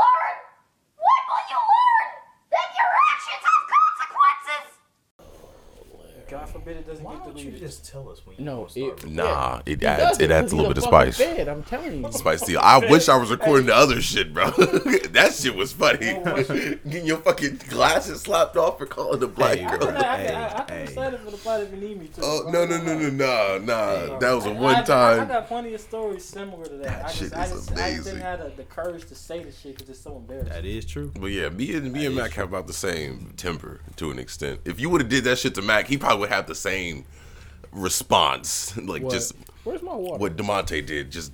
learn? When will you learn that your actions have consequences? God forbid it doesn't Why get don't you just tell us when you No, gonna start? it- Nah, it adds it because adds a little bit of spice. Fed, I'm telling you. Spice deal. I wish I was recording the other shit, bro. that shit was funny. Getting your fucking glasses slapped off for calling the black Hey, girl. could I, Hey, could- I, I hey. decide for the fight if you need me to. Oh no no no no no nah. That was a one I, I, I time. got plenty of stories similar to that. That I just, shit I is just, I just didn't have the, the courage to say the shit because it's so embarrassing. That is true. But yeah, me and me and Mac have about the same temper to an extent. If you would have did that shit to Mac, he probably would have the same response. Like What? just Where's my water? what Demonte did. Just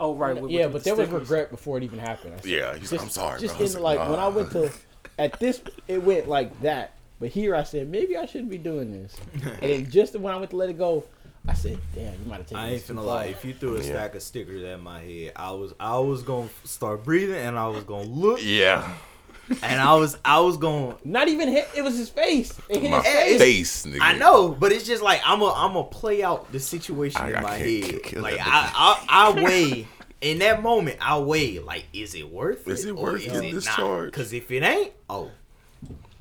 Oh right, with, yeah, with but the there was regret before it even happened. I yeah, he's like, I'm sorry, Just bro. in like when I went to at this, it went like that. But here I said maybe I shouldn't be doing this. and then just when I went to let it go, I said, "Damn, you might have taken I ain't this too finna far." lie. If you threw a Yeah. stack of stickers at my head, I was I was gonna start breathing and I was gonna look yeah, and I was I was gonna. Not even hit. It was his face. It hit my his face. face, nigga. I know, but it's just like I'm a I'm a play out the situation I- in I my head. Like I, I I weigh in that moment. I weigh like, is it worth it? Is it or worth is getting it discharged? Because if it ain't, oh,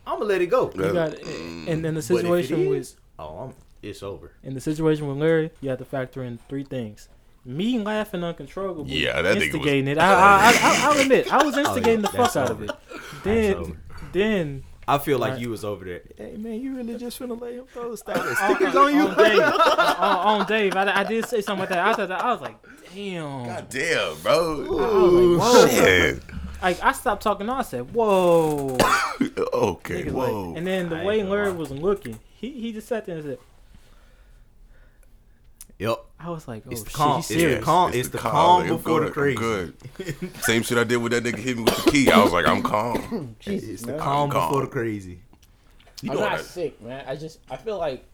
I'm gonna let it go. You got, Mm. and then the But if it situation with is, oh, I'm, it's over. in the situation with Larry, you have to factor in three things. Me laughing uncontrollably, Yeah, that nigga was- instigating it. I, I, I, I, I'll admit, I was instigating the that's fuck out of it. Then, then I feel like Right. you was over there. Hey man, you really just finna let him throw a stack on, stickers on you? on Dave, on, on Dave, I, I did say something like that. I thought that I was like, damn. God damn, bro. I was like, whoa. Shit. Like I stopped talking. I said, whoa. okay, Niggas like- whoa. and then the I way Larry was looking, he he just sat there and said, Yep. I was like, oh It's the shit, calm- he's it's the calm- it's the calm I'm before the good, I'm crazy. Good. Same shit I did with that nigga hit me with the key. I was like, I'm calm. Jesus, It's the calm calm. before the crazy. You I'm know not that? sick, man. I just I feel like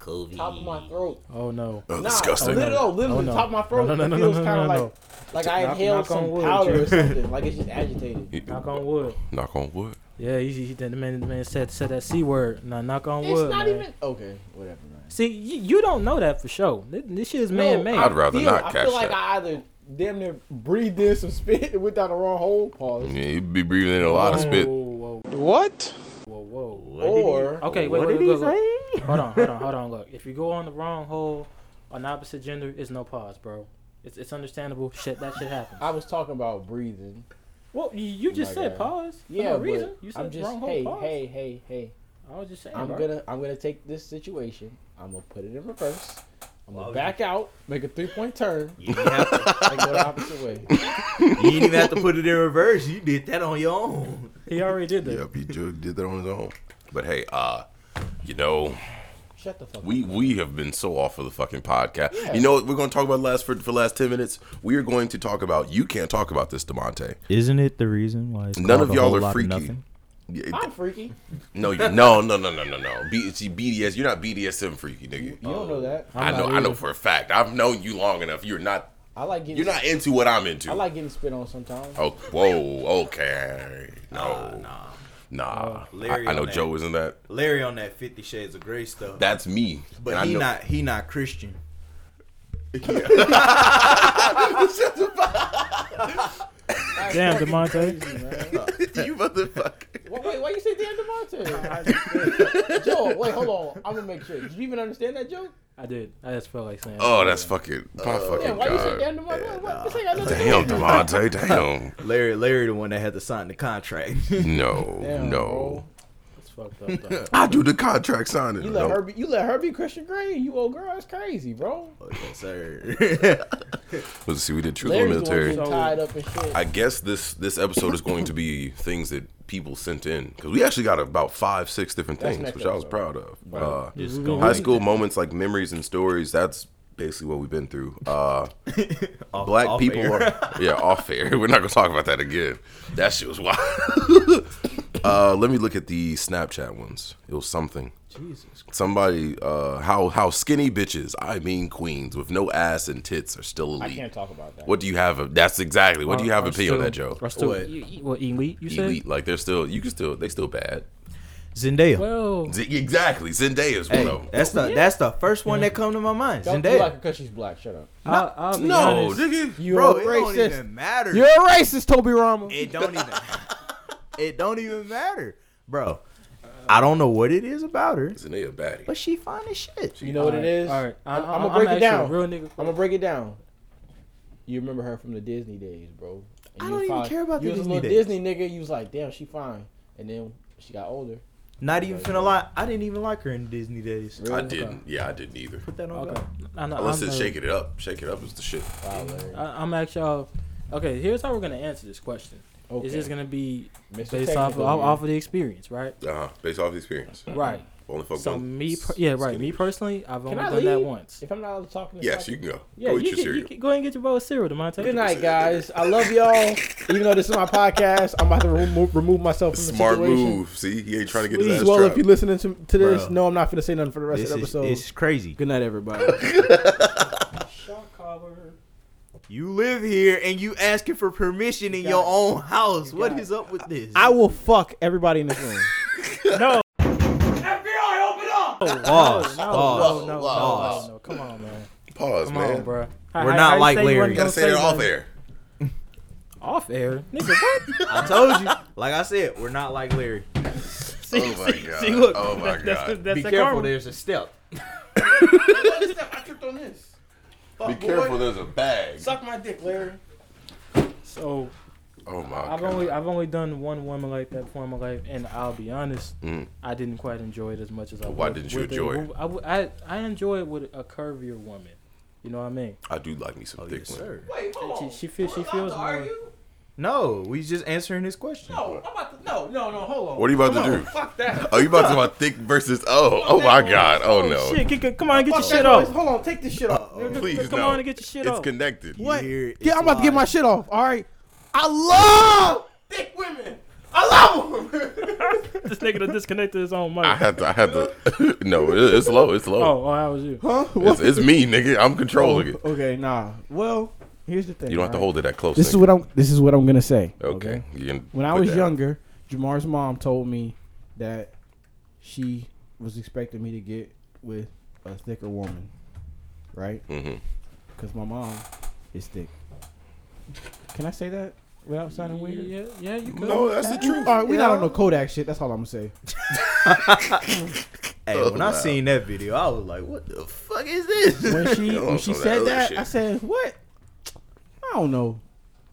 COVID. top of my throat. Oh no. Oh, Nah, disgusting. literally, no, literally, Oh, no. top of my throat. No, no, no, it no, feels no, kind no, of no, like like I Knock- inhaled knock on some wood, powder or Drew. something. Like it's just agitated. Knock on wood. Knock on wood. Yeah, he, he, the man the man said said that c word. Now knock on wood. It's not man. even okay. Whatever, man. See, you, you don't know that for sure. This, this shit is No, man made. I'd rather feel- not I catch I feel like that. I either damn near breathed in some spit and went down the wrong hole. Pause. Yeah, you'd be breathing in a lot of spit. Whoa, whoa, What? whoa, whoa. Or Okay, wait, What wait, did wait, he wait, Hold on, hold on, hold on. Look, if you go on the wrong hole on opposite gender, it's no pause, bro. It's it's understandable. Shit, that shit happens. I was talking about breathing. Well, you, you just my said God. pause. For Yeah, no reason. You said I'm just wrong hey, pause. hey, hey, hey. I was just saying. I'm bro. gonna I'm gonna take this situation. I'm gonna put it in reverse. I'm gonna would back out, make a three point turn, You didn't, have to, and go the opposite way. you didn't even have to put it in reverse. You did that on your own. He already did that. Yep, he did that on his own. But hey, uh, you know, Shut the fuck we up. we have been so off of the fucking podcast. You know what we're going to talk about last for, for the last ten minutes? We are going to talk about. You can't talk about this, Demonte. Isn't it the reason why it's None called of a y'all whole are freaky. nothing? Yeah, I'm freaky. No, you, no, no, no, no, no, no. B, see, BDS, you're not BDSM freaky, nigga. You don't know that. I know, I know for a fact. I've known you long enough. You're not. I like getting. You're not into what I'm into. I like getting spit on sometimes. Oh, whoa, okay, no, Nah, nah. Larry oh, I, I know that. Joe isn't that. Larry on that Fifty Shades of Grey stuff. That's me. but And he know- not he not Christian. Damn, Demonte. you motherfucker. Wait, wait, why you say damn Demonte? Joe, wait, hold on. I'm gonna make sure. Did you even understand that joke? I did. I just felt like saying. Oh, that's fucking. My uh, fucking Yeah, why you say god. damn Demonte? What? This ain't got nothing Damn, with it. Devontae. Damn. Larry Larry the one that had to sign the contract. No, Damn, no. bro. It's fucked up. Though. I do the contract signing. You let No. her be. You let her be Christian Grey. You old girl. That's crazy, bro. oh, yes, sir. Let's see. We did true Larry's military. tied up and shit. I guess this this episode is going to be things that people sent in because we actually got about five, six different That's things, next which I was proud of. Uh, high school moments like memories and stories. That's basically what we've been through. Uh, Off- black off people air. are yeah off air. We're not gonna talk about that again. That shit was wild. Uh, let me look at the Snapchat ones. It was something. Jesus. Somebody, uh, how how skinny bitches, I mean queens, with no ass and tits are still elite. I can't talk about that. What do you have? Of, that's exactly. What do you have Are opinion on that, Joe? Are still, What? you- you- what elite? You said. Elite, like they're still, you can still, they still bad. Zendaya. Well, Z- exactly. Zendaya is one Hey, of them. that's the that's the first one that come to my mind. Don't Zendaya. like her because she's black. Shut up. I'll, I'll No, honest. nigga. You're Bro, a it don't even matter. You're a racist, Toby Rama. It don't even. it don't even matter, bro. I don't know what it is about her, Zendaya a baddie. but she fine as shit. You know what it is? All right, I, I'm- I'm, I'ma I'm break it actually a down. Real nigga. I'm gonna break it down. You remember her from the Disney days, bro. And I you don't was even fine- care about you the was Disney a little days. Disney nigga. You was like, damn, she fine. And then she got older. Not even finna lie. I didn't even like her in Disney days. Really? I didn't. Yeah, I didn't either. Put that on. Okay. God. I know, Unless I'm it's the- Shake It Up. Shake It Up is the shit. Wow, Larry. I, I'm actually. y'all. Okay, here's how we're gonna answer this question. Okay. It's just gonna be Mr. based off Technical off, off of the experience, right? Uh huh. Based off the experience. Right. Only fuck So one me, s- per- yeah, right. skinny Me personally, I've only I done that once. If I'm not allowed to talk Yes, podcast- you can go. Yeah, go you eat your can, cereal. you can go ahead and get your bowl of cereal, Demonte. Good night, guys. I love y'all. Even though this is my podcast, I'm about to remove, remove myself from the Smart situation. move. See, he ain't trying to get his ass well, dropped. if you're listening to, to this, Bro. no, I'm not going to say nothing for the rest This of the is episode. it's crazy. Good night, everybody. Shock collar. You live here and you asking for permission in got your it. own house. You What got up with this? I will fuck everybody in this room. No. Pause. No, Pause. no, Pause. no, no, Pause. no, no, Come on, man. Pause, Come man. on, bro. We're not like Larry. You gotta say that off air. Off air, nigga. What? I told you. Like I said, we're not like Larry. oh my god. see, look. oh my That's, god. that's Be careful. karma. There's a step. I tripped on this. Be careful. There's a bag. Suck my dick, Larry. So Oh my I've god. only I've only done one woman like that before in my life, and I'll be honest, Mm. I didn't quite enjoy it as much as I. Why would didn't you with a- enjoy I I, w- I I enjoy it with a curvier woman. You know what I mean? I do like me some Oh, thick yes, women. Wait, hold She she feels she feels more. No, we just answering his question. No, I'm about to. No, no, no. Hold on. What are you about Come to on, do? Fuck that. Oh, you about to talk about thick versus oh? Oh my oh, god. Oh no. Shit, get, get- come on, get your Fuck shit that noise. off. Hold on, take this shit off. Please Come no. on and get your shit off. It's off. connected. What? hear Yeah, I'm about to get my shit off. All right. I love thick women. I love them. this nigga done disconnected his own mic. I had to. I had to. no, it- it's low. It's low. oh, oh, that was you. huh? It's, it's me, nigga. I'm controlling it. Oh, okay, nah. Well, here's the thing. You don't have to hold it that close. This is what I'm. This is what I'm gonna say. Okay. You When I was that. younger, Jamar's mom told me that she was expecting me to get with a thicker woman, right? Mhm. Because my mom is thick. Can I say that without sounding weird? Yeah, yeah, you could. No, that's the truth. All right, we not on no Kodak shit. That's all I'm gonna say. Hey, Oh, when I seen that video, I was like, "What the fuck is this?" When she when she so that said that, shit. I said, "What? I don't know.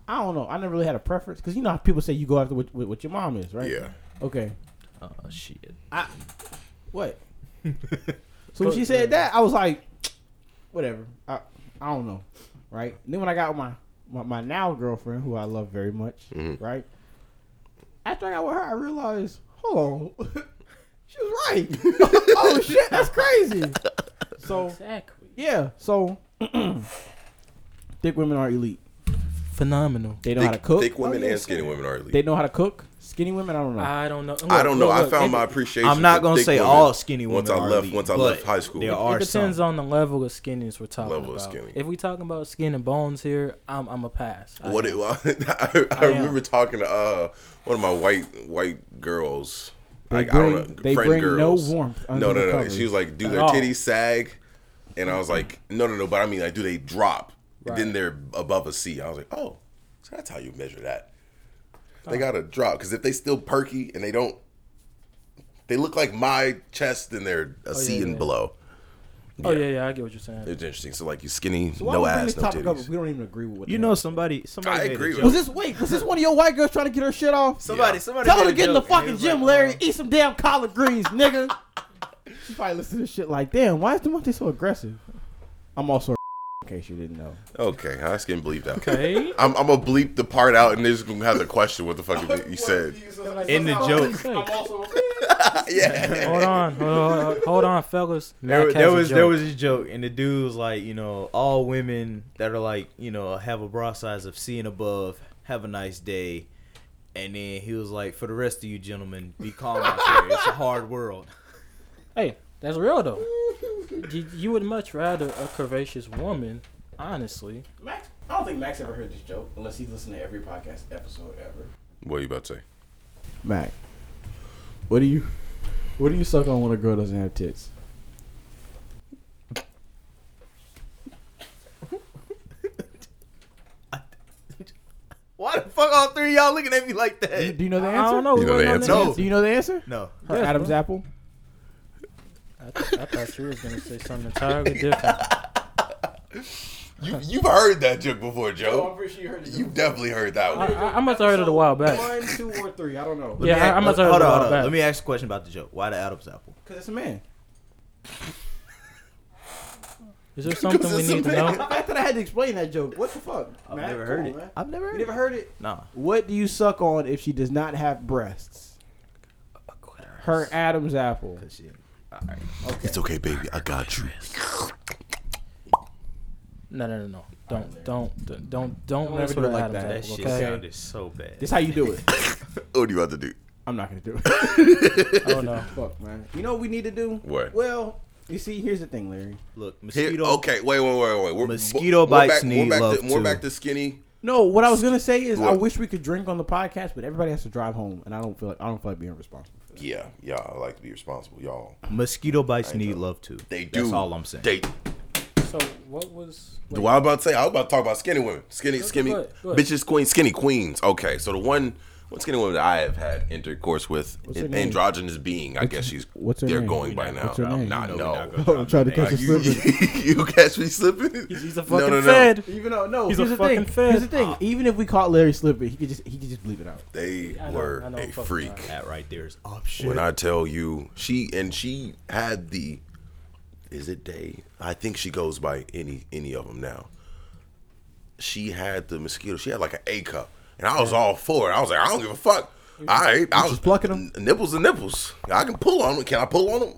I don't know. I never really had a preference because you know how people say you go after what, what, what your mom is, right? Yeah. Okay. oh shit. I What? so when she said that, I was like, whatever. I I don't know, right? And then when I got with my my, my now girlfriend, who I love very much, Mhm. right? After I got with her, I realized, hold on, she was right. oh shit, that's crazy. So Exactly. yeah, so thick women are elite. Phenomenal. They know how to cook. thick women Oh, yeah, and skinny women are elite. They know how to cook. Skinny women, I don't know. I don't know. I don't know. Look, I found it- my appreciation. I'm not gonna say all skinny women once I are left. elite, once I but left high school. there It depends some. on the level of skinniness we're talking Level of about. skinny. If we're talking about skin and bones here, I'm I'm a pass. I What am. it was, I, I, I remember talking to uh one of my white white girls. They like, I don't bring- know, they friend bring no girls. warmth No, under no, the no. no. She was like, "Do their all. titties sag?" And I was like, "No, no, no." But I mean, like, do they drop? And then they're above a C. I was like, "Oh, so that's how you measure that." They gotta drop because if they still perky and they don't, they look like my chest and they're a C yeah, and yeah. below. Oh yeah, yeah, I get what you're saying. It's interesting. So like you skinny, So no ass, no topic up titties. we don't even agree with what You know, somebody. Somebody. I agree with joke. Was this wait? Was this one of your white girls trying to get her shit off? Somebody. Yeah. Somebody. Tell her to get in the fucking gym, like, Larry. uh, Eat some damn collard greens, nigga. she probably listen to this shit like, damn, why is Demonte so aggressive? I'm also in case you didn't know. Okay, I can believe that. Okay. I'm, I'm gonna bleep the part out and they're just gonna have the question what the fuck you said. In the joke. yeah. hold on, hold on, hold on, fellas. There, Mac there has a was there joke. was a joke, and the dude was like, you know, all women that are like, you know, have a bra size of C and above, have a nice day. And then he was like, for the rest of you gentlemen, be calm out there. It's a hard world. Hey, that's real though. You, you would much rather a curvaceous woman, honestly. Max, I don't think Max ever heard this joke unless he's listened to every podcast episode ever. What are you about to say? Mac, what do you What do you suck on when a girl doesn't have tits? Why the fuck all three of y'all looking at me like that? do you know the answer? I don't know. You know the answer? No. Do you know the answer? No. Her Yes, Adam's bro. apple. I, th- I thought you was gonna say something entirely different. You you've heard that joke before, Joe. pretty sure you heard You definitely heard that I, one. I, I must have heard it a while back. One, two, or three. I don't know. Let me Yeah, I- ask- I must have heard on, it a hold while on. back. Let me ask a question about the joke. Why the Adam's apple? Because it's a man. Is there something we need to know? man. The fact that I had to explain that joke. What the fuck? I've Matt? never heard on, it. man. I've never You heard never it. heard it? Nah. What do you suck on if she does not have breasts? Her Adam's apple. Shit. All right. It's okay, baby. I got you. No, no, no, no. Don't, oh, don't, don't, don't, don't Don't mess with it like Adam's that. That apple, shit okay? sounded so bad. This how you do it. What do you about to do? I'm not gonna do it. Oh no. Fuck, man. You know what we need to do? What? Well, you see, here's the thing, Larry. Look, Here, mosquito. okay, wait, wait, wait, wait. We're, Mosquito we're bites back, need we're back love to, More too. back to skinny. No, what I was gonna say is I wish we could drink on the podcast, but everybody has to drive home, and I don't feel like I don't feel like being responsible. For that. Yeah, yeah. I like to be responsible, y'all. Mosquito bites need joking. love too. They do. That's all I'm saying. They. So what was? Do I about to say, I was about to talk about skinny women, skinny, skinny go ahead, go ahead. bitches, queen, skinny queens. Okay, so the one, one skinny woman that I have had intercourse with, What's an androgynous being. I guess she's. what's her they're name? going by now. What's her name? Nah, No, no. we're not gonna I'm trying to catch Like, you, slipping. you catch me slipping? He's a No, fucking no, no. fed. Even though no, He's here's a the fucking thing. fed. Here's the thing. Ah. Even if we caught Larry slipping, he could just he could just bleep it out. They I know, were I know, a freak. right. That right there is option. When I tell you, she and she had the. Is it day? I think she goes by any any of them now. She had the mosquito. She had like an A cup, and I was all for it. I was like, I don't give a fuck. All right, I was plucking them. N- Nipples and nipples. I can pull on them. Can I pull on them?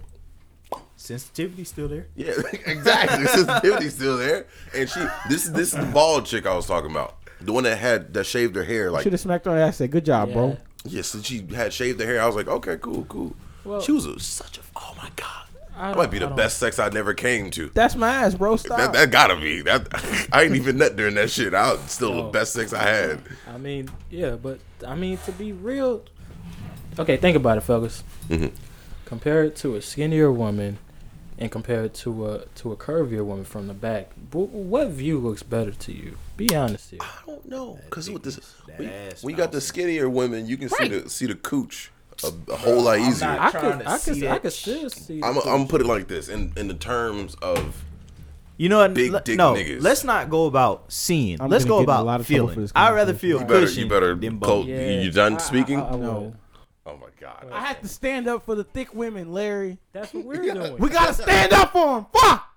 Sensitivity's still there. Yeah, exactly. Sensitivity's still there. And she, this is this is the bald chick I was talking about. The one that had that shaved her hair like Should have smacked her ass. and Said, "Good job, bro." Yes, and she had shaved her hair. I was like, okay, cool, cool. Well- she was a, such a. Oh my god, I that might be the best sex I never came to. That's my ass, bro. Stop. That, that gotta be that. I ain't even nut during that shit. I was still the best sex I had. I mean, yeah, but I mean to be real. Okay, think about it, fellas. Mhm. Compare it to a skinnier woman, and compare it to a to a curvier woman from the back. Wh- what view looks better to you? Be honest here. I don't know because with this, when, you got the skinnier women, you can see the see the cooch a, a whole lot easier. not- I trying could, to I see could, I that could still see. I'm the I'm cooch. put it like this in in the terms of You know what? Big dick no, niggas. let's not go about seeing. I'm let's go get in a about lot of trouble for feeling. this I'd rather feel you better you better than Colt, Yeah. you done I- I- speaking? I, I No. oh my god. I have to stand up for the thick women, Larry. That's what we're doing. We gotta stand up for them. Fuck.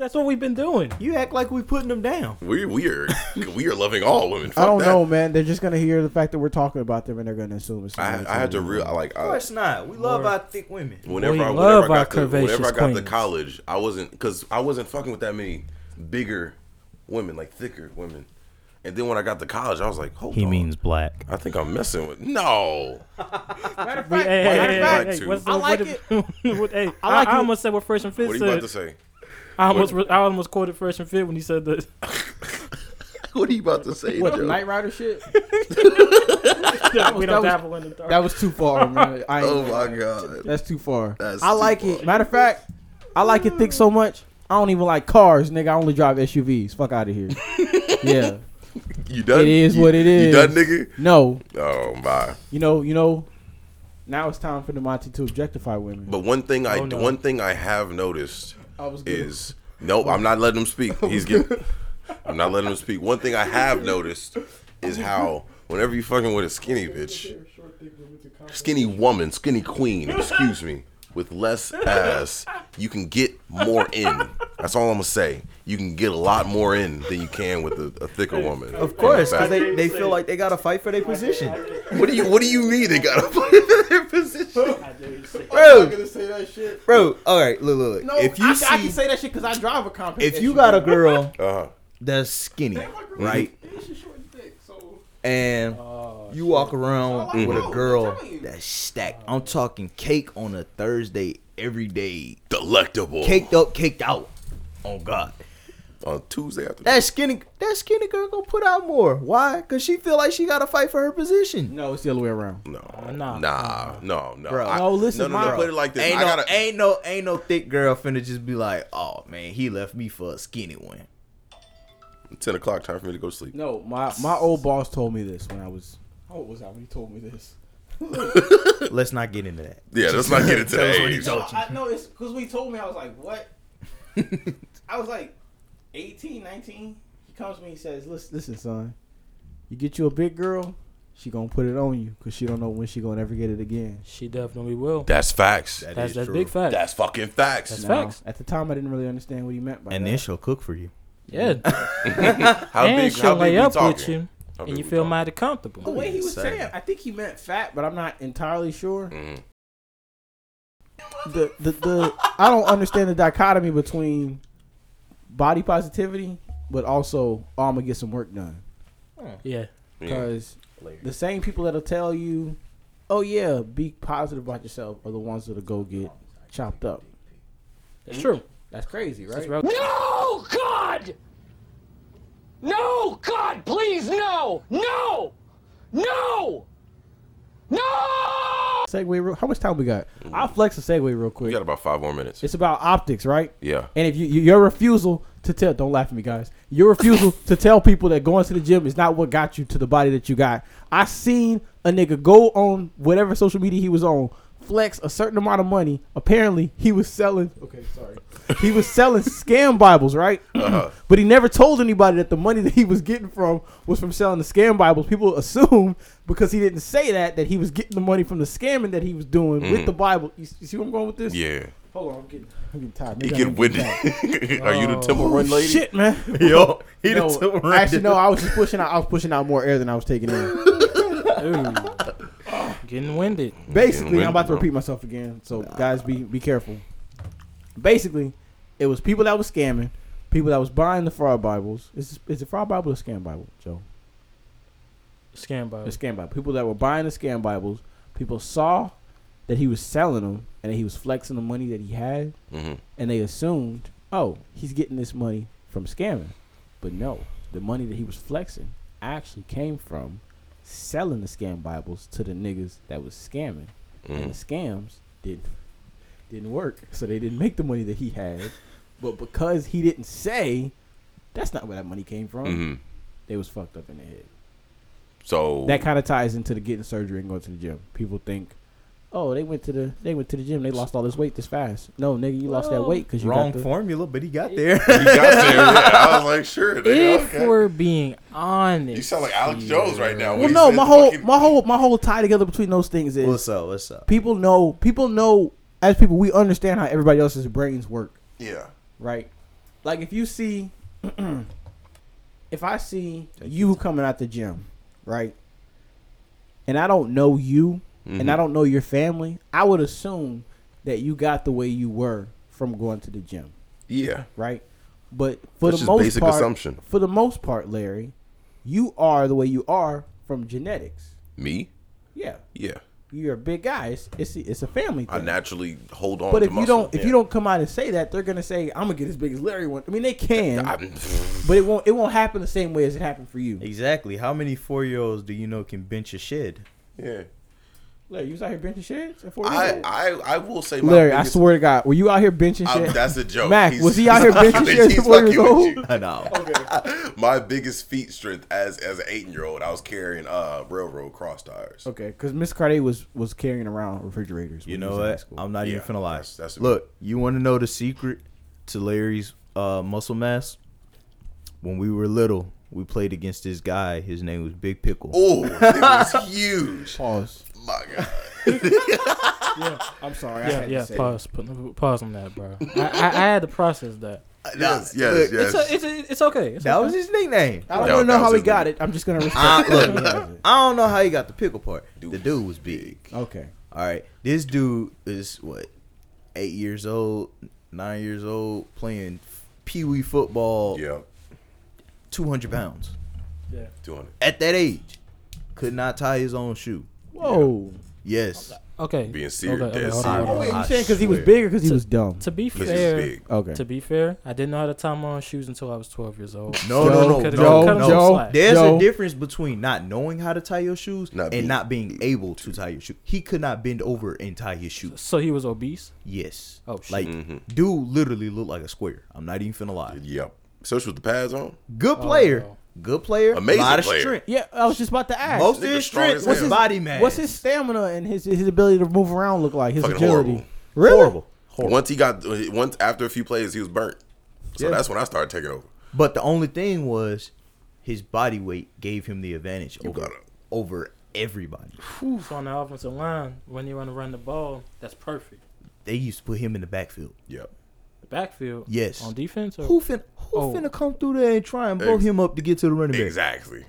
That's what we've been doing. You act like we're putting them down. We we are we are loving all women. I don't that. know, man. They're just gonna hear the fact that we're talking about them, and they're gonna assume it's. I, I had to telling real. I like Of I, course uh, not. We love Or- our thick women. whenever We I, love whenever I got to, whenever I curvaceous got to college, I wasn't because I wasn't fucking with that many bigger women, like thicker women. And then when I got to college, I was like, hold on. He means black. I think I'm messing with no. Matter of fact, hey, matter hey, fact, like hey, to. the, I like what what, hey, I like I, almost said what Fresh and Fit What are you about to say? I almost, I almost quoted Fresh and Fit when he said that. What are you about to say, what Joe? Night Rider shit? we don't was- dabble in the dark. That was too far, man. I oh ain't- Oh my god. That's too far. That's I too like far. it. Matter of fact, I like it thick so much. I don't even like cars, nigga. I only drive SUVs. Fuck out of here. yeah. You done? It is You- what it You is. done, nigga? No. Oh my. You know. You know. Now it's time for Demonte to objectify women. But one thing I Oh, no. one thing I have noticed I was good. is nope. I'm not letting him speak. He's getting. I'm not letting him speak. One thing I have noticed is how whenever you fucking with a skinny bitch, skinny woman, skinny queen, excuse me, with less ass, you can get more in. That's all I'm gonna say. You can get a lot more in than you can with a, a thicker woman. Of course, because they, they feel like they gotta fight for their position. What do you What do you mean they gotta fight for their position? Bro, I'm gonna say that shit. bro. All right, look, look, look. No, if you I, see, I can say that shit because I drive a compact. if you got a girl Uh huh. that's skinny, right, She's short and thick, so- and Oh, you walk around with a Mhm. girl I'm telling you. that's stacked. I'm talking cake on a Thursday every day, Delectable. caked up, caked out. Oh God. on Tuesday after That skinny, that skinny girl gonna put out more. Why? Cause she feel like she gotta fight for her position. No, it's the other way around. No, nah. nah, no, no. Bro. I- No, listen, no, no, my- no. Put it like this. Ain't I no, gotta. ain't no, ain't no thick girl finna just be like, oh man, he left me for a skinny one. Ten o'clock. Time for me to go to sleep. No, my my old boss told me this when I was. How old was I when he told me this? Let's not get into that. Yeah, let's not get into that age. No, I know it's because when he told me, I was like, what? I was like 18, 19. He comes to me and says, listen, listen, son, you get you a big girl, she gonna put it on you because she don't know when she gonna ever get it again. She definitely will. That's facts. That That's is that's true. big facts. That's fucking facts. That's Now, facts. At the time, I didn't really understand what he meant by And that. then she'll cook for you. yeah. How and big? she'll How big lay up talking? with you, How and you feel mighty comfortable. the way he was saying, I think he meant fat, but I'm not entirely sure. Mhm. The, the the I don't understand the dichotomy between body positivity, but also oh, I'm gonna get some work done. Yeah. Yeah. Because the same people that'll tell you, "Oh yeah, be positive about yourself," are the ones that'll go get chopped up. That's true. That's crazy, That's right? real. No, God! No, God, please, no! No! No! No! segue, Real, how much time we got? I'll flex a segue real We quick. got about five more minutes. It's about optics, right? Yeah. And if you, you your refusal to tell, don't laugh at me, guys. Your refusal to tell people that going to the gym is not what got you to the body that you got. I seen a nigga go on whatever social media he was on, flex a certain amount of money. Apparently, he was selling. Okay, sorry. He was selling scam Bibles, right? Uh-huh. but he never told anybody that the money that he was getting from was from selling the scam Bibles. People assumed because he didn't say that that he was getting the money from the scamming that he was doing with Mhm. the Bible. You, you see where I'm going with this? Yeah. Hold on, I'm getting, I'm getting tired. You Maybe get I'm winded. Are you the Temple Run lady? Shit, man. Yo, he No, the Run. actually, no. I was just pushing out. I was pushing out more air than I was taking in. Ooh. Getting winded. Basically, winded, I'm about to bro. repeat myself again. So, guys, be be careful. Basically, it was people that was scamming, people that was buying the fraud Bibles. Is is it fraud Bible or scam Bible, Joe? Scam Bible. The scam Bible. People that were buying the scam Bibles. People saw that he was selling them and that he was flexing the money that he had, hmm and they assumed, oh, he's getting this money from scamming. But no, the money that he was flexing actually came from selling the scam Bibles to the niggas that was scamming. hmm And the scams didn't didn't work. So they didn't make the money that he had. But because he didn't say that's not where that money came from, hmm they was fucked up in the head. So That kind of ties into the getting surgery and going to the gym. People think, oh, they went to the they went to the gym, they lost all this weight this fast. No, nigga, you lost that weight because you Wrong got the, formula, but he got there. you got there. Yeah. I was like, sure. nigga, If okay. we're being honest, You sound like Alex Jones right now. Well, When no, my whole fucking- my whole my whole tie together between those things is What's up? What's up? people know people know as people we understand how everybody else's brains work, Yeah. right? Like if you see, if I see you coming out the gym, right, and I don't know you and Mm-hmm. I don't know your family, I would assume that you got the way you were from going to the gym, Yeah. right? But for That's the just most basic part, assumption. for the most part, Larry, you are the way you are from genetics. Me? Yeah, Yeah. you're a big guy. It's it's, it's a family I thing. naturally hold on. but to if you muscle. don't if Yeah. you don't come out and say that, they're gonna say I'm gonna get as big as Larry went. I mean, they can, I'm, but it won't it won't happen the same way as it happened for you. Exactly. How many four year olds do you know can bench a shed? yeah. Larry, you was out here benching sheds at 40 I. I I will say my Larry, I biggest, swear to God, were you out here benching I'm- that's a joke. Mac, He's- was he out here benching fucking- sheds he's at 40 years fucking with old? you. I know. Okay. My biggest feat strength as as an eight year old, I was carrying uh railroad cross tires. Okay, because Miss Cartier was was carrying around refrigerators. You when he know was in high what? school. I'm not Yeah, even finna lie. that's- that's a- Look, you want to know the secret to Larry's uh, muscle mass? When we were little, we played against this guy. His name was Big Pickle. Oh, it was huge. Pause. My God. I'm sorry. I yeah, had to yeah. say Pause, put- pause on that, bro. I, I, I had to process that. Yes, yes, look, yes. It's a, it's a, it's okay. It's That okay. was his nickname. I don't That- want know how he his got name. it. I'm just gonna uh, respect. I, it. look, He has it. I don't know how he got the pickle part. Dude. the dude was big. Okay. All right, this dude is what eight years old, nine years old, playing pee wee football. Yeah, two hundred pounds Yeah. two hundred. at that age. Could not tie his own shoe. Whoa. Yes, Okay. Being serious, Okay, okay, hold on, serious. hold on. Wait, you saying because he was swear. big or because he was dumb? To be Because he's fair, big. Okay. to be fair, I didn't know how to tie my own shoes until I was 12 years old. No, Joe, no, no, Coulda- no, coulda- no. Joe, slack. There's Joe. a difference between not knowing how to tie your shoes Not and being- not being able to tie your shoes. He could not bend over and tie his shoes. So he was obese. Yes. Oh, shit. Like, Mhm. dude literally looked like a square. I'm not even finna lie. Yep. Especially with the pads on. Good player. Good player. Amazing lot of player. strength. Yeah, I was just about to ask. Most of his strength as was his body mass. What's his stamina and his his ability to move around look like? His Fucking agility. horrible. Really? horrible? Horrible. Once he got once after a few plays, he was burnt. So Yeah. that's when I started taking over. But the only thing was his body weight gave him the advantage You over, over everybody. So on the offensive line, when you want to run the ball, that's perfect. They used to put him in the backfield. Yep. The backfield. Yes. On defense or Who fin who Oh. finna come through there and try and blow Ex- him up to get to the running back? Exactly.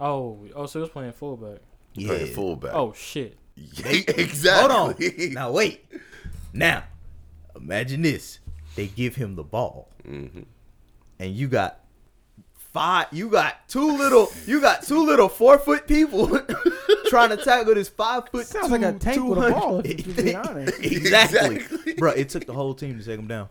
oh oh so he was playing fullback. Yeah. Playing fullback. Oh shit. Yeah, exactly. Hold on. Now wait. Now, imagine this. They give him the ball. Mm-hmm. And you got five you got two little you got two little four foot people trying to tackle this five foot Sounds like a tank with a ball, if be honest. exactly. Exactly. Bro, it took the whole team to take him down.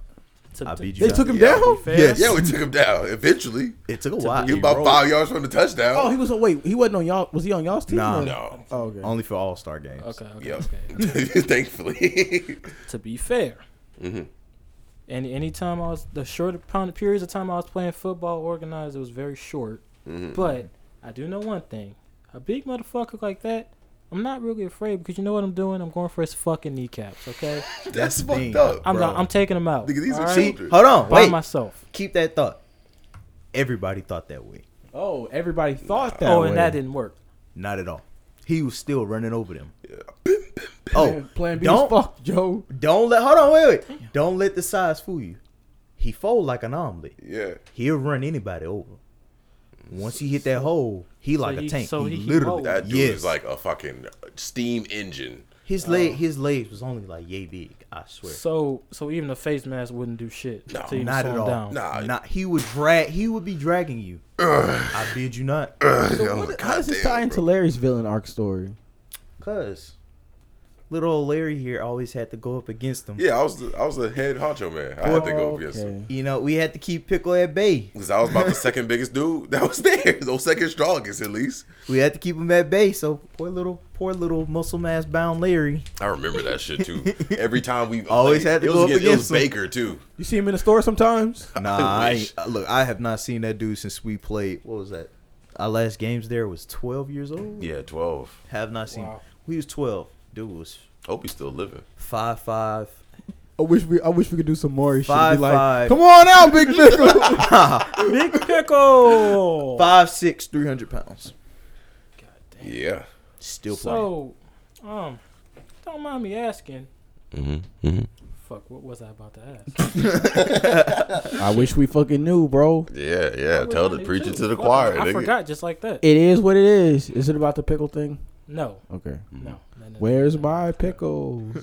To, I beat you They took him Yeah. down. fair, Yes. Yeah, we took him down eventually. It took a To while. He was about rolled. five yards from the touchdown. Oh, he was. On wait, he wasn't on y'all. Was he on y'all's team? Nah. or- no. Oh, okay. Only for all star games. Okay, okay, Yep. okay. Thankfully. to be fair, hmm and anytime I was the short amount periods of time I was playing football organized, it was very short. hmm But I do know one thing: a big motherfucker like that, I'm not really afraid because you know what I'm doing. I'm going for his fucking kneecaps. Okay, That's the fucked up. I'm Bro. not, I'm taking them out. Nigga, these are all See, children. hold on, by wait. myself. Keep that thought. Everybody thought that way. Oh, everybody thought that. oh, way. and that didn't work. Not at all. He was still running over them. Yeah. Oh, Plan, plan B don't- as fuck, Joe. don't let. Hold on, wait, wait. Don't let the size fool you. He fold like an omelet. Yeah. He'll run anybody over. Once he hit that hole, he like he- a tank. so he, he can literally. roll. That dude yes. is like a fucking steam engine. his leg. Oh. His legs was only like yay big. I swear. So, so even a face mask wouldn't do shit. No, to even Not at him all. Down. Nah. Not. He would drag. He would be dragging you. I bid you not. So what, how does this tie into Larry's villain arc story? Cause little old Larry here always had to go up against him. Yeah, I was the, I was the head honcho man. I had to go up against him. You know, we had to keep Pickle at bay. Because I was about the second biggest dude that was there. Those second strongest, at least. We had to keep him at bay. So poor little, poor little muscle mass bound Larry. I remember that shit too. Every time we Always had to go up against, it was against. Baker too. You see him in the store sometimes? Nah, I I look, I have not seen that dude since we played. What was that? Our last games there was twelve years old. Yeah, twelve. Have not seen. Wow. We was twelve. Dude was Hope he's still living. five five. I wish we. I wish we could do some more shit. Be Five, like, five. Come on out, big pickle. Big pickle. Five six, three hundred pounds. God damn. Yeah. Still playing. So, um, don't mind me asking. Mm-hmm. Mm-hmm. Fuck, what was I about to ask? I wish we fucking knew, bro. Yeah, yeah. What Tell the I preacher to the Fuck, choir. I nigga. forgot just like that. It is what it is. Is it about the pickle thing? No, Okay. no. No, no, no. Where's my pickles?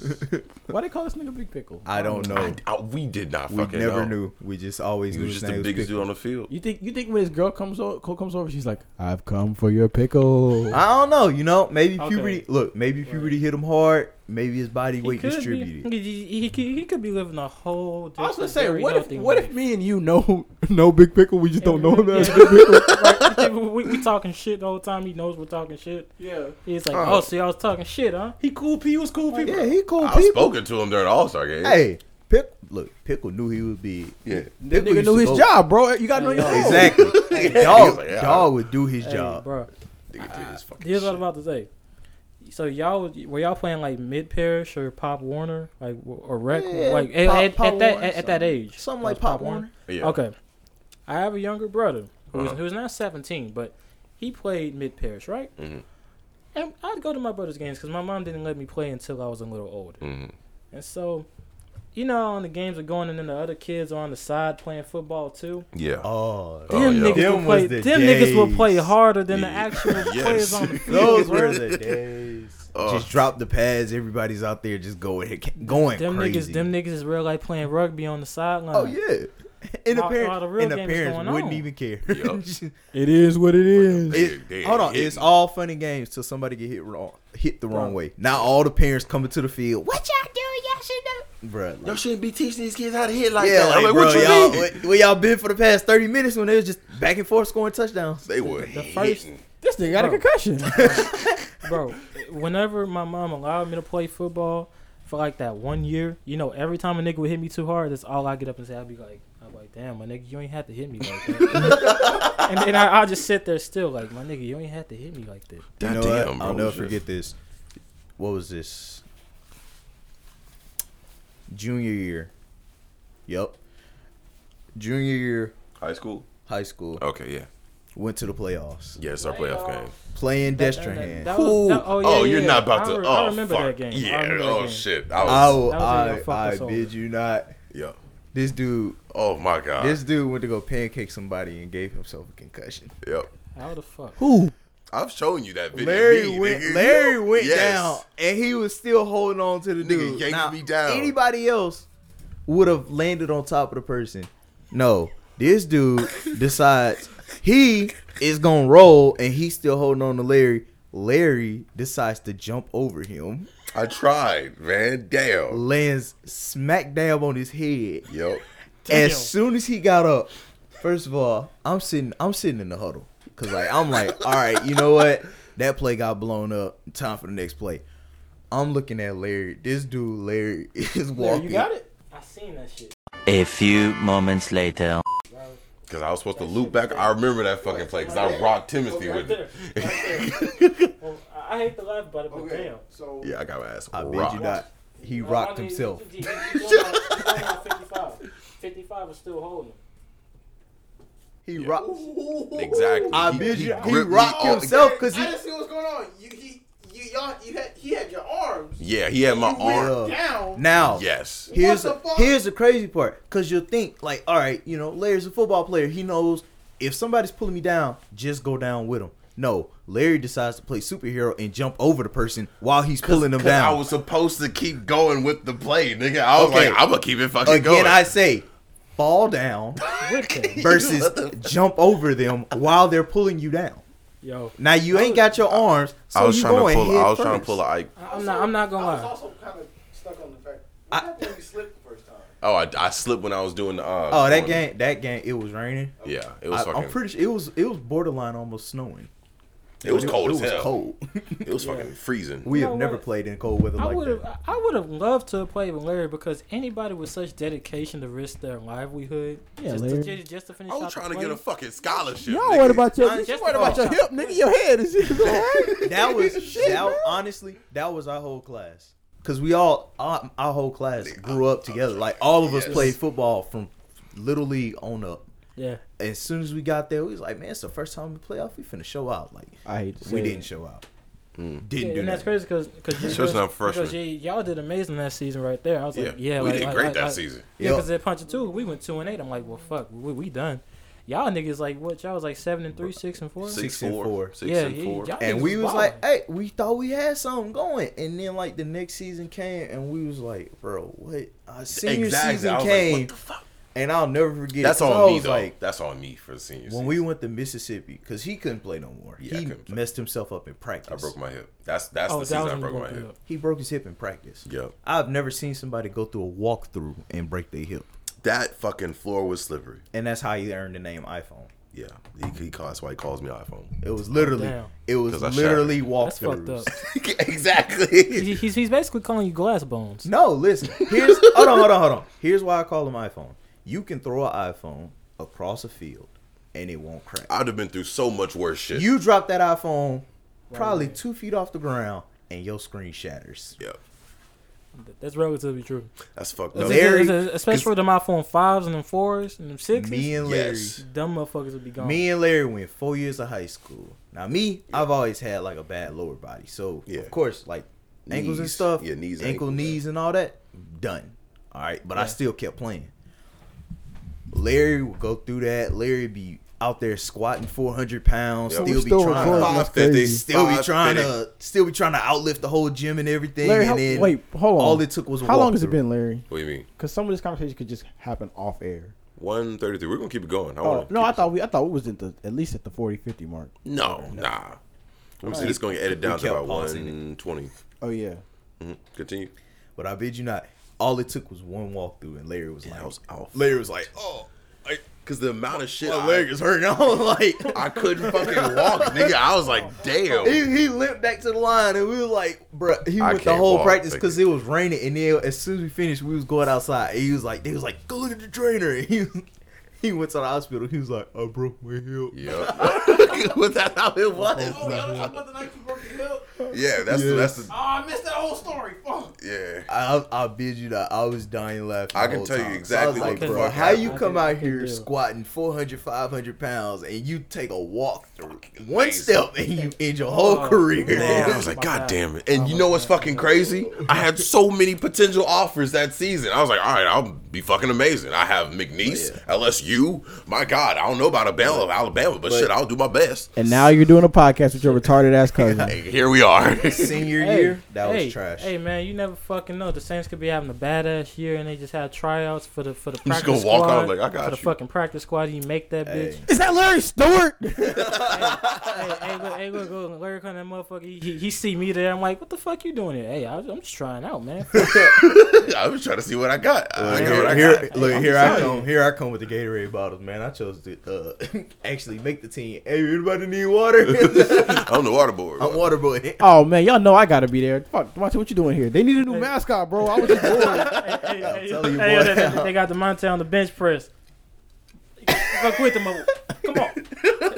Why they call this nigga Big Pickle? I don't know. I, I- we did not we fucking never know. knew. We just always He knew was his just the name biggest Pickle. dude on the field. You think you think when his girl comes over, comes over, she's like, "I've come for your pickle." I don't know. You know, maybe Okay. puberty. Look, maybe puberty hit him hard. Maybe his body He weight distributed. Be, he, he, he, he could be living a whole. I was gonna just say, what if healthy what if me and you know know Big Pickle? We just don't know him as Big Pickle. Right, we, we talking shit the whole time. He knows we're talking shit. Yeah. He's like, Oh. oh, see, I was talking shit, huh? He cool. He was cool people. Yeah, he cool I've people. spoken to him during All Star game. Hey, Pick. Look, Pickle knew he would be. Yeah. Pickle nigga knew his go- job, bro. You gotta know your role. Exactly. He dog, like, yeah. dog would do his Hey, job. bro. Nigga did his fucking Here's what I'm about to say. So y'all were y'all playing like mid parish or Pop Warner like w- or rec Yeah, like at, Pop- at, Pop at that Warner, at, at that age something like was Pop Warner. Yeah. Okay, I have a younger brother who's Uh-huh. who's now 17, but he played mid parish, right? Mhm. And I'd go to my brother's games because my mom didn't let me play until I was a little older, Mhm. and so. You know, when the games are going, and then the other kids are on the side playing football too. Yeah. Oh, Oh, Them yeah. niggas Them will play. the Them niggas will play harder than the actual Yes. players on the field. those were the days. Oh. Just drop the pads. Everybody's out there just going, going Them crazy. niggas, them niggas is real like playing rugby on the sideline. Oh yeah. And the parents, all the real and the parents wouldn't on. even care. Yup. It is what it is. It- They- hold on, they it's all funny games till somebody get hit wrong, hit the wrong way. Now all the parents coming to the field. What y'all doing? Y'all should know, bruh. Y'all shouldn't be teaching these kids how to hit like yeah, that. like, I'm like, bro, what you y'all, mean? where, where y'all been for the past thirty minutes when they was just back and forth scoring touchdowns? They were The first- hitting. This nigga got a concussion. bro. Whenever my mom allowed me to play football for like that one year, you know, every time a nigga would hit me too hard, that's all I get up and say. I'd be like, I'm like, damn, my nigga, you ain't have to hit me like that. and then I, I'll just sit there still, like, my nigga, you ain't have to hit me like that. You God know damn, what? bro. I'll never forget this. What was this? Junior year. Yep. Junior year, High school. high school. Okay, yeah, Went to the playoffs. yeah. It's our playoff game. Playing That- that- Destrehan. that was- that- oh, yeah, oh, you're yeah. not about I to. re- oh, I remember fuck. that game. I Yeah. remember that oh game. shit. I I, was. That was the I, I bid you not. yeah. This dude, Oh my god. this dude went to go pancake somebody and gave himself a concussion. Yep. How the fuck? Who? I've shown you that video. Larry Me, went. nigga. Larry went Yes. down, and he was still holding on to the Nigga dude. yanked Now, me down. Anybody else would have landed on top of the person. No, this dude decides he is gonna roll, and he's still holding on to Larry. Larry decides to jump over him, I tried, man. Damn. lands smack dab on his head. Yep. As soon as he got up, first of all, I'm sitting, I'm sitting in the huddle because like I'm like, all right, you know what? That play got blown up. Time for the next play. I'm looking at Larry. This dude, Larry, is walking. you got it? I seen that shit. A few moments later. Because I was supposed to loop back. I remember that fucking play because I rocked Timothy Right with there. it. Right well, I I hate to laugh about it, but damn. So Yeah, I got my ass I bet rocked. you not. He rocked himself. he- he- he doing on- he doing on 55. 55 is still holding. He rocked. Exactly. I He- bet he you he gripped me rocked himself because he. I didn't see what's going on. You he you y'all you had he had your arms. Yeah, he had my arm. down. Now, Yes. Here's What the, the fuck? here's the crazy part, cause you'll think like, all right, you know, Larry's a football player. He knows if somebody's pulling me down, just go down with him. No, Larry decides to play superhero and jump over the person while he's pulling them 'Cause down. I was supposed to keep going with the play, nigga. I was Okay. like, I'm gonna keep it fucking Again, going. I say, fall down versus jump over them while they're pulling you down. Yo, Now you ain't got your arms, so I was you trying to going pull. I was trying to pull a Ike. I'm not, I'm not gonna I was also kind of stuck on the fact. What happened when you slipped the first time? Oh, I, I slipped when I was doing the. Uh, Oh, that game, that game, it was raining. Yeah, it was I, fucking. I'm pretty sure it was it was borderline almost snowing. It was cold It as was hell. cold. It was fucking freezing. we You have never what? played in cold weather I like would that. have, I would have loved to have played with Larry because anybody with such dedication to risk their livelihood, Yeah, just, Larry. to, just, just to finish I was trying to play, get a fucking scholarship. Y'all nigga. worried about your, you just worried about your hip, nigga. Your head is is alright. that was that honestly that was our whole class because we all our, our whole class grew up together like all of us Yes. played football from little league on up Yeah, as soon as we got there we was like man it's the first time we play off we finna show out like I hate to say we it. didn't show out Mm. didn't yeah do and that's crazy because because Especially not because freshmen. y- y'all did amazing that season right there. I was Yeah, like, yeah, we like, did like- great like- that like- season. Yeah, Yup. because at punch two, we went two and eight. I'm like, well, fuck, we, we done. Y'all niggas like what? Y'all was like seven and three, six and four. Six, Six and four, four. Six yeah, and four. y'all and we was balling. like hey we thought we had something going and then like the next season came and we was like bro what our senior Exactly. season I was came like, what the fuck? And I'll never forget That's 'cause I on me though. like That's on me for the seniors. when we went to Mississippi, because he couldn't play no more. Yeah, he messed himself up in practice. I broke my hip. That's that's oh, the that season was I when you broke my broke hip. He broke his hip in practice. Yep. I've never seen somebody go through a walkthrough and break their hip, That fucking floor was slippery. and that's how he earned the name iPhone. Yeah, he, he calls, that's why he calls me iPhone. It was literally, oh, Damn. it was I literally That's fucked walkthroughs. up. exactly. He- he's, he's basically calling you glass bones. No, listen. Here's hold on, hold on, hold on. Here's why I call him iPhone. You can throw an iPhone across a field, and it won't crack. I'd have been through so much worse shit. You drop that iPhone probably two feet off the ground, and your screen shatters. Yep. That's relatively true. that's fucked It's- up. Larry- it's- it's- especially for them iPhone fives and them fours and them sixes. Me and Larry. Yes. dumb motherfuckers would be gone. Me and Larry went four years of high school. Now me, I've always had like a bad lower body, so Yeah. of course like ankles and stuff, Yeah, knees, ankle, ankles, knees, and all that, done. All right, but I still kept playing. Larry would go through that. Larry be out there squatting four hundred pounds, Yep. still be still trying recording. to, That's 550, crazy. still be trying to, still be trying to outlift the whole gym and everything. Larry, and how, wait, hold on. all it took was how long has it been, Larry? What do you mean? Because some of this conversation could just happen off air. One thirty-three. We're gonna keep it going. I Oh no, I thought we I thought we was at the at least at the 40, 50 mark. No, nah. Let me see. This gonna get edited down to about pausing one twenty. Oh yeah. Mm-hmm. Continue. But I bid you not. All it took was one walkthrough, and Larry was Yeah, like, I was off. Larry was like, oh, Cause the amount of shit my I, leg is hurting. I was like, I couldn't fucking walk, nigga. I was like, damn. he, he limped back to the line, and we were like, bro, he I went the whole walk, practice because it was raining, and then as soon as we finished, we was going outside. And he was like, they was like, go look at the trainer. And he he went to the hospital. He was like, oh, I broke my hip. Yeah, was that how it was? Oh, y'all talking about the broke your hip? Yeah, that's the, that's the Oh, I missed that whole story. Fuck. yeah. I, I bid you that. I was dying laughing. I the can whole tell you exactly So I what like, the bro, fuck how you come out here squatting 400, 500 pounds and you take a walk through one Amazing. step and you end your whole Oh, career. Man, I was like, God damn it. And you know what's fucking crazy? I had so many potential offers that season. I was like, all right, I'll be fucking amazing. I have McNeese, oh, LSU. My God, I don't know about Alabama, Alabama, but, shit, I'll do my best. And now you're doing a podcast with your retarded ass cousin. Hey, here we are. Senior Hey, year, that hey, was trash. Hey man, you never fucking know. The Saints could be having a badass year, and they just had tryouts for the for the just practice gonna walk squad. out like, I got for the you. fucking practice squad. You make that Hey. bitch. Is that Larry Stewart? hey, hey, look, hey, look, look, Larry Cunn, that motherfucker. He, he, he see me there. I'm like, what the fuck you doing here? Hey, I, I'm just trying out, man. I was trying to see what I got. I Look, got what I here, got. look, I'm here I come. Here I come with the Gatorade bottles, man. I chose to uh, actually make the team. Hey, anybody need water? I'm the water boy. I'm water boy. Oh man, y'all know I gotta be there. Fuck, Devontae, what you doing here? They need a new mascot, bro. I was just bored. hey, hey, telling you, hey, boy. they, they, they got Demonte on the bench press. Fuck with him, come on.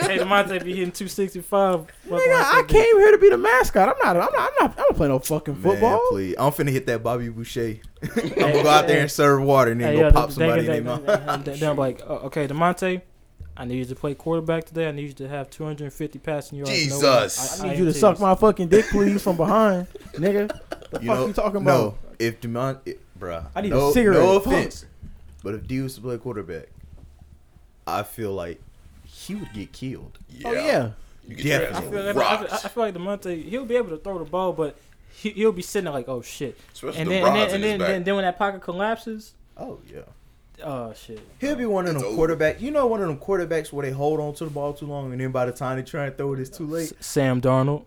hey, Demonte be hitting 265. Fuck Nigga, I be- came here to be the mascot. I'm not. I'm not. I'm not. I'm not playing no fucking football. Man, please. I'm finna hit that Bobby Boucher. I'm gonna go out there and serve water and then Hey, go yeah, pop they- somebody they- in their they- mouth. they- they- Then I'm like, uh, okay, Demonte, I need you to play quarterback today. I need you to have 250 passing yards. no way. Jesus. I need you to suck my fucking dick, please, from behind, nigga. The You fuck know, you talking about? no, if Demont, it, bruh, I need a no, cigarette. No Fuck. offense, but if D was to play quarterback, I feel like he would get killed. Yeah. Oh yeah. You Definitely. I on feel, I, feel, I feel like Demonte, he'll be able to throw the ball, but he, he'll be sitting there like, oh shit. Especially And the then, and then, and then, then, then when that pocket collapses, Oh yeah, oh shit. he'll be one of It's them over. quarterback. You know, one of them quarterbacks where they hold on to the ball too long, and then by the time they try and throw it, it's too late. S- Sam Darnold.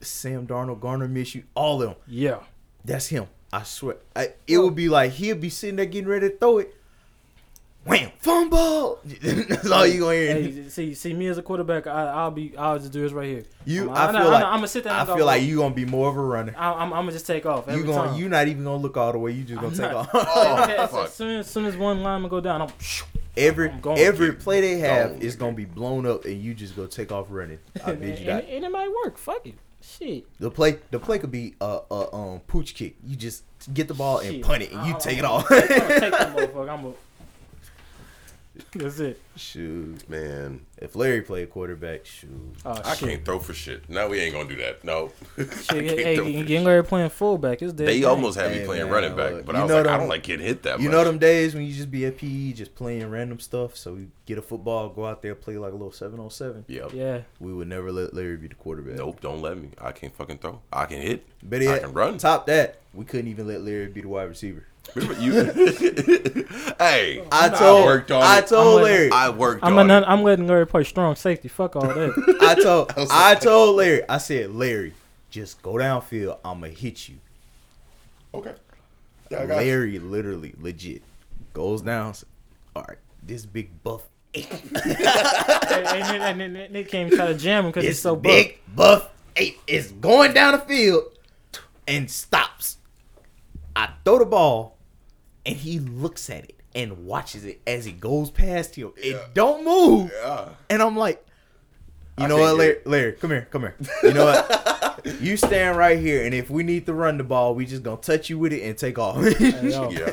Sam Darnold, Gardner Minshew, all of them. Yeah. That's him. I swear. I, it would be like he'll be sitting there getting ready to throw it. Wham! Fumble. That's all you gonna hear. Hey, see, see me as a quarterback, I, I'll be, I'll just do this right here. You, I'm, I I'm, feel I'm, like I'm gonna sit there. I And feel go, like you gonna be more of a runner. I, I'm, I'm gonna just take off. You gonna time. you not even gonna look all the way. You just gonna I'm take not- off. Oh, as, fuck. as soon as soon as one lineman go down, I'm. every I'm going. every play they have Going. is gonna be blown up, and you just go take off running. I and, bet you and, that. and it might work. Fuck it. Shit. The play the play could be a, a um pooch kick. You just get the ball and punt it, and you I'm- take it off. I'm gonna take that motherfucker. I'm gonna. That's it. shoot, Man, if Larry played quarterback, shoot. Oh I shit. can't throw for shit. No, we ain't gonna do that. No. I Shit, can't hey, throw for. Larry playing fullback is dead. They game. almost had me Hey, playing man, running back, look, but I was know like, I don't like getting hit that much. You much. know them days when you just be at PE just playing random stuff. So we get a football, go out there, play like a little seven on seven. Yep. Yeah. We would never let Larry be the quarterback. Nope, don't let me. I can't fucking throw. I can hit. Better I yet, can run. Top that, we couldn't even let Larry be the wide receiver. Remember you? hey, I told, worked on I it. told I'm Larry, I worked I'm, on letting, it. I'm letting Larry play strong safety. Fuck all that. I told, I like- told Larry, I said, Larry, just go downfield. I'ma hit you. Okay. Yeah, I got you. Larry, literally, legit, goes down. s- All right, this big buff, and, and, and, and, and they can't even try to jam him because he's this so big buff. buff eight is going down the field and stops. I throw the ball, and he looks at it and watches it as it goes past him. It don't move. Yeah. And I'm like, you I know what, Larry. Larry, come here, come here. You know what? you stand right here, and if we need to run the ball, we just gonna touch you with it and take off. Yeah.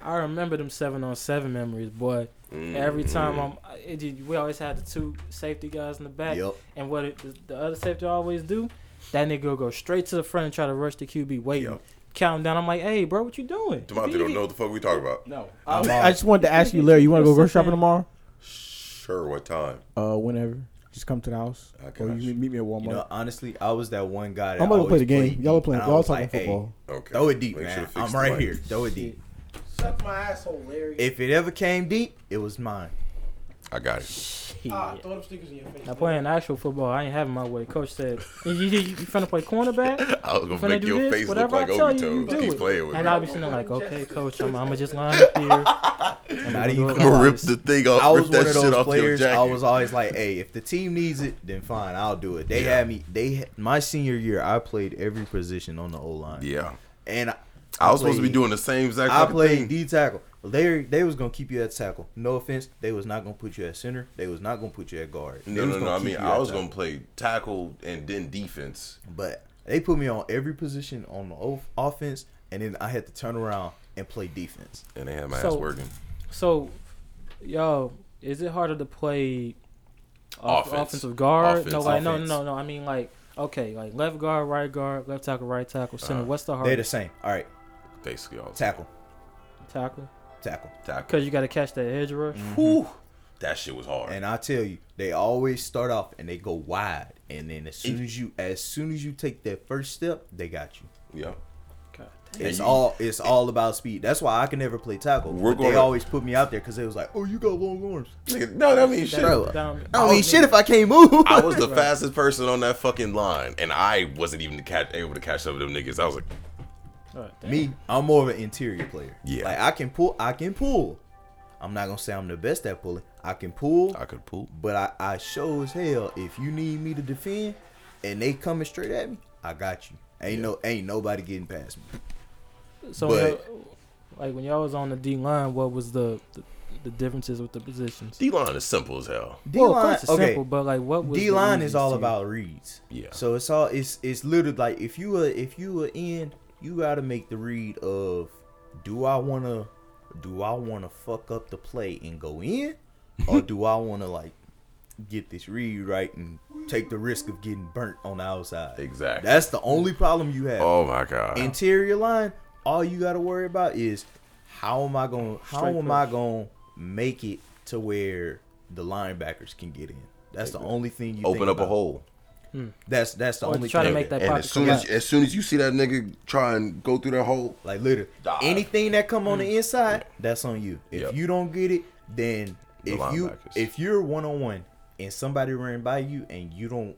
I remember them seven on seven memories, boy. Every Mm-hmm. time I'm, it, we always had the two safety guys in the back, Yup. and what it, the, the other safety always do, that nigga go straight to the front and try to rush the QB, waiting, Yup. Count him down. I'm like, hey, bro, what you doing? Demonte don't know what the fuck we talking about. No. I'm I just wanted to ask you, Larry. You want to go grocery shopping tomorrow? Sure, what time? Uh, whenever. Just come to the house. I Or you you. meet me at Walmart. You know, honestly, I was that one guy. That I'm about to play the game. played Y'all are playing. I Y'all was talking like, hey, football. Okay. Throw it deep, Make man. to fix I'm right mic. here. Throw it deep. Suck my asshole, Larry. If it ever came deep, it was mine. I got it. ah, throw them stickers in your face. Now playing actual football, I ain't having my way. Coach said, "You, you, you, you finna play cornerback? I was gonna finna make your this? face look like I tell you, you Obito. Keep it." playing with And me. I'll be sitting there like, "Okay, coach, I'm, I'm gonna just line up here." I'm Not even gonna rip the thing off. I was rip that one of those players. I was always like, "Hey, if the team needs it, then fine, I'll do it." They Yeah. had me. They had, my senior year, I played every position on the O line. yeah. and I, I was supposed to be doing the same exact thing. I played. D tackle. They they was gonna keep you at tackle. No offense, they was not gonna put you at center. They was not gonna put you at guard. They No, no, no. I mean, I was tackle. gonna play tackle and then defense. but they put me on every position on the o- offense, and then I had to turn around and play defense. And they had my ass working. So, yo, is it harder to play off, Offense. offensive guard? Offense, no, like no, offense. no, no. I mean like, okay, like left guard, right guard, left tackle, right tackle, center. Uh, What's the hard They're the same. All right, Basically, all tackle, tackle? Tackle. tackle. Because you got to catch that edge rush. Mm-hmm. Whew. That shit was hard. And I tell you, they always start off and they go wide, and then as soon as you as soon as you take that first step, they got you. yeah. God It's all it's all about speed. That's why I can never play tackle. We're But they gonna- always put me out there because they was like, "Oh, you got long arms." Nigga, no, that means shit. Bro, Down- I don't mean shit if I can't move. I was the fastest person on that fucking line, and I wasn't even catch, able to catch up of them niggas. I was like, God damn. Me, I'm more of an interior player. Yeah. Like I can pull, I can pull. I'm not gonna say I'm the best at pulling. I can pull, I could pull. but I, I show as hell. If you need me to defend, and they coming straight at me, I got you. Ain't no, ain't nobody getting past me. So, But- y'all- like when y'all was on the D line, what was the, the the differences with the positions? D line is simple as hell. D well, of line, course it's okay. simple, but like what was D line is all about reads. Yeah. So it's all it's it's literally like if you were if you were in, you gotta make the read of do I wanna do I wanna fuck up the play and go in? or do I wanna like get this read right and take the risk of getting burnt on the outside? Exactly. That's the only problem you have. oh my god. Interior line, all you gotta worry about is how am I gonna how Straight am I gonna make it to where the linebackers can get in. That's the only thing you Open think up a about. Hole. That's that's the Or only try to make that And pocket as soon as collapse. as soon as you see that nigga try and go through that hole, like literally Dive. anything that come on the mm. inside, that's on you. If Yep. you don't get it, then The if you linebackers. if you're one on one and somebody ran by you and you don't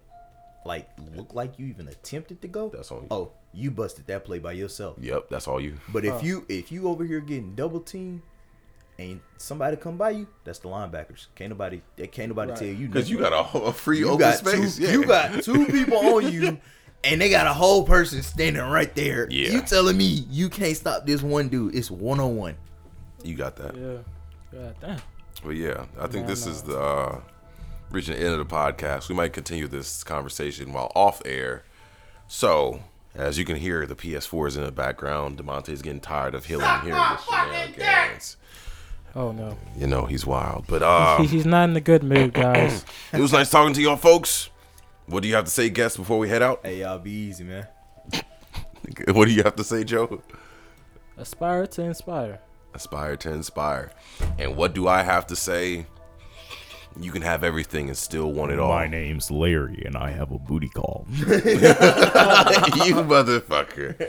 like look like you even attempted to go, That's on you. Oh, you busted that play by yourself. yep, that's all you. But if you if you over here getting double teamed and somebody come by you, that's the linebackers. Can't nobody they can't nobody tell you Because you got a, a free you open got space. two yeah. you got two people on you and they got a whole person standing right there. Yeah. You telling me you can't stop this one dude. It's one on one. You got that. Yeah. God damn. But yeah, I think Man, this no. is the uh, reaching the end of the podcast. We might continue this conversation while off air. So, as you can hear, the PS4 is in the background. Demonte's getting tired of hearing hearing this shenanigans. Oh no. You know he's wild, but uh, He- He's not in a good mood, guys. it was nice talking to y'all, folks. What do you have to say, guests, before we head out? Hey y'all be easy, man. What do you have to say, Joe? Aspire to inspire. Aspire to inspire. And what do I have to say? You can have everything and still want it all. My name's Larry, and I have a booty call. you motherfucker.